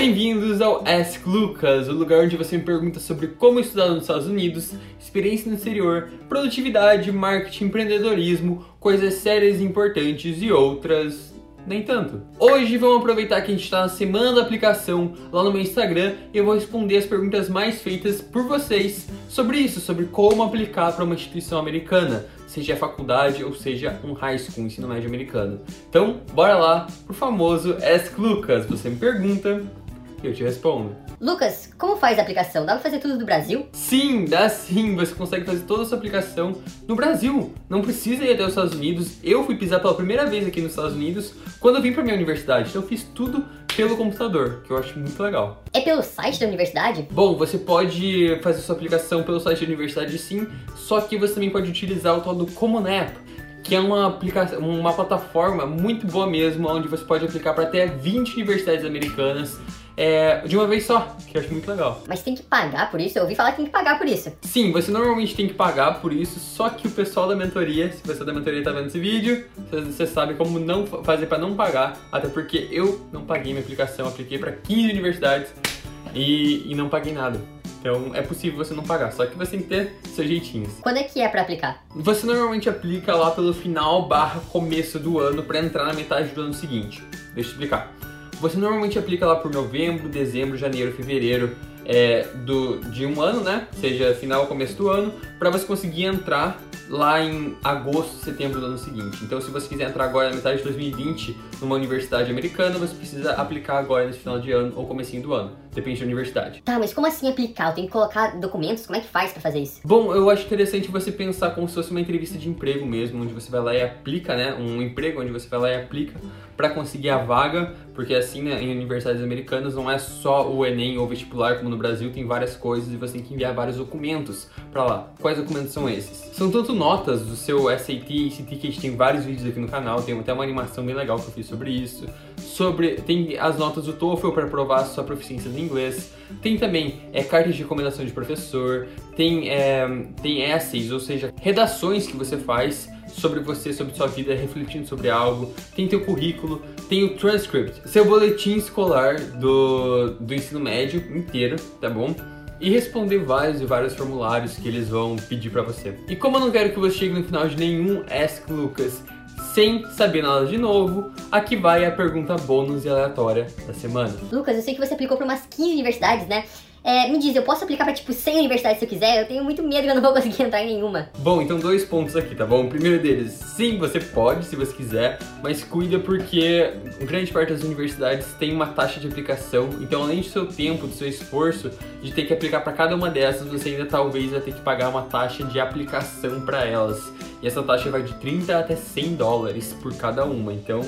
Bem-vindos ao Ask Lucas, o lugar onde você me pergunta sobre como estudar nos Estados Unidos, experiência no exterior, produtividade, marketing, empreendedorismo, coisas sérias e importantes e outras nem tanto. Hoje vamos aproveitar que a gente está na semana da aplicação lá no meu Instagram e eu vou responder as perguntas mais feitas por vocês sobre isso, sobre como aplicar para uma instituição americana, seja faculdade ou seja um high school, ensino médio americano. Então, bora lá pro famoso Ask Lucas. Você me pergunta e eu te respondo. Lucas, como faz a aplicação? Dá pra fazer tudo do Brasil? Sim, dá sim. Você consegue fazer toda a sua aplicação no Brasil. Não precisa ir até os Estados Unidos. Eu fui pisar pela primeira vez aqui nos Estados Unidos quando eu vim pra minha universidade. Então eu fiz tudo pelo computador, que eu acho muito legal. É pelo site da universidade? Bom, você pode fazer sua aplicação pelo site da universidade sim, só que você também pode utilizar o tal do Common App, que é uma aplicação, uma plataforma muito boa mesmo, onde você pode aplicar para até 20 universidades americanas é, de uma vez só, que eu acho muito legal. Mas tem que pagar por isso? Eu ouvi falar que tem que pagar por isso. Sim, você normalmente tem que pagar por isso, só que o pessoal da mentoria, se você da mentoria tá vendo esse vídeo, você sabe como não fazer para não pagar, até porque eu não paguei minha aplicação, apliquei para 15 universidades e, e não paguei nada. Então é possível você não pagar, só que você tem que ter seus jeitinhos. Quando é que é para aplicar? Você normalmente aplica lá pelo final barra começo do ano para entrar na metade do ano seguinte. Deixa eu explicar. Você normalmente aplica lá por novembro, dezembro, janeiro, fevereiro é, do, de um ano, né? Seja final ou começo do ano, para você conseguir entrar lá em agosto, setembro do ano seguinte. Então, se você quiser entrar agora na metade de 2020 numa universidade americana, você precisa aplicar agora nesse final de ano ou comecinho do ano. Depende da universidade. Tá, mas como assim aplicar? Eu tenho que colocar documentos? Como é que faz para fazer isso? Bom, eu acho interessante você pensar como se fosse uma entrevista de emprego mesmo, onde você vai lá e aplica, né? Um emprego onde você vai lá e aplica para conseguir a vaga, porque assim, né, em universidades americanas não é só o Enem ou vestibular como no Brasil, tem várias coisas e você tem que enviar vários documentos para lá. Quais documentos são esses? São tanto notas do seu SAT e ACT, que a gente tem vários vídeos aqui no canal, tem até uma animação bem legal que eu fiz sobre isso. Sobre, tem as notas do TOEFL para provar sua proficiência no inglês. Tem também é, cartas de recomendação de professor, tem, é, tem essays, ou seja, redações que você faz sobre você, sobre sua vida, refletindo sobre algo. Tem teu currículo, tem o transcript, seu boletim escolar do, do ensino médio inteiro, tá bom? E responder vários e vários formulários que eles vão pedir para você. E como eu não quero que você chegue no final de nenhum Ask Lucas sem saber nada de novo, aqui vai a pergunta bônus e aleatória da semana. Lucas, eu sei que você aplicou para umas 15 universidades, né? É, me diz, eu posso aplicar pra tipo 100 universidades se eu quiser? Eu tenho muito medo que eu não vou conseguir entrar em nenhuma. Bom, então dois pontos aqui, tá bom? O primeiro deles, sim, você pode se você quiser, mas cuida porque grande parte das universidades tem uma taxa de aplicação, então além do seu tempo, do seu esforço de ter que aplicar para cada uma dessas, você ainda talvez vai ter que pagar uma taxa de aplicação para elas. E essa taxa vai de 30 até 100 dólares por cada uma, então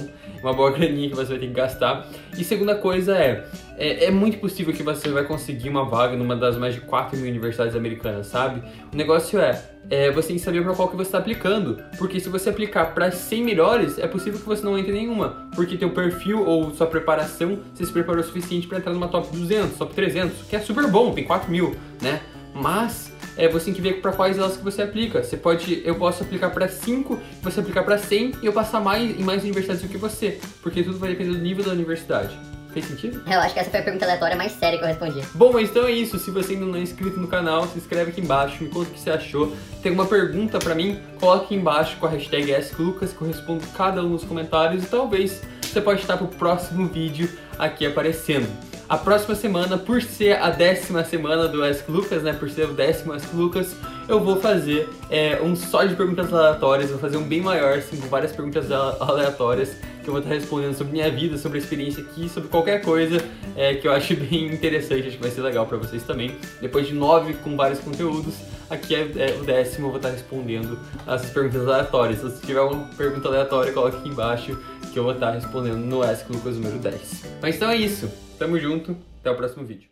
uma boa graninha que você vai ter que gastar. E segunda coisa é, é, é muito possível que você vai conseguir uma vaga numa das mais de 4 mil universidades americanas, sabe? O negócio é, é você tem que saber para qual que você está aplicando, porque se você aplicar para 100 melhores, é possível que você não entre nenhuma, porque teu perfil ou sua preparação, você se preparou o suficiente para entrar numa top 200, top 300, que é super bom, tem 4 mil, né? Mas é, você tem que ver para quais elas que você aplica. Você pode, eu posso aplicar para 5, você aplicar para 100 e eu passar mais em mais universidades do que você, porque tudo vai depender do nível da universidade. Fez sentido? Eu acho que essa foi a pergunta aleatória mais séria que eu respondi. Bom, mas então é isso. Se você ainda não é inscrito no canal, se inscreve aqui embaixo, me conta o que você achou. Tem uma pergunta para mim? Coloque aqui embaixo com a hashtag AskLucas, que eu respondo cada um nos comentários e talvez você pode estar pro próximo vídeo aqui aparecendo. A próxima semana, por ser a décima semana do Ask Lucas, né? Por ser o décimo Ask Lucas, eu vou fazer é, um só de perguntas aleatórias, vou fazer um bem maior, assim, com várias perguntas aleatórias que eu vou estar respondendo sobre minha vida, sobre a experiência aqui, sobre qualquer coisa é, que eu acho bem interessante, acho que vai ser legal para vocês também. Depois de nove com vários conteúdos, aqui é, é, o décimo, eu vou estar respondendo essas perguntas aleatórias. Se tiver alguma pergunta aleatória, coloque aqui embaixo que eu vou estar respondendo no Ask Lucas número 10. Mas então é isso. Tamo junto, até o próximo vídeo.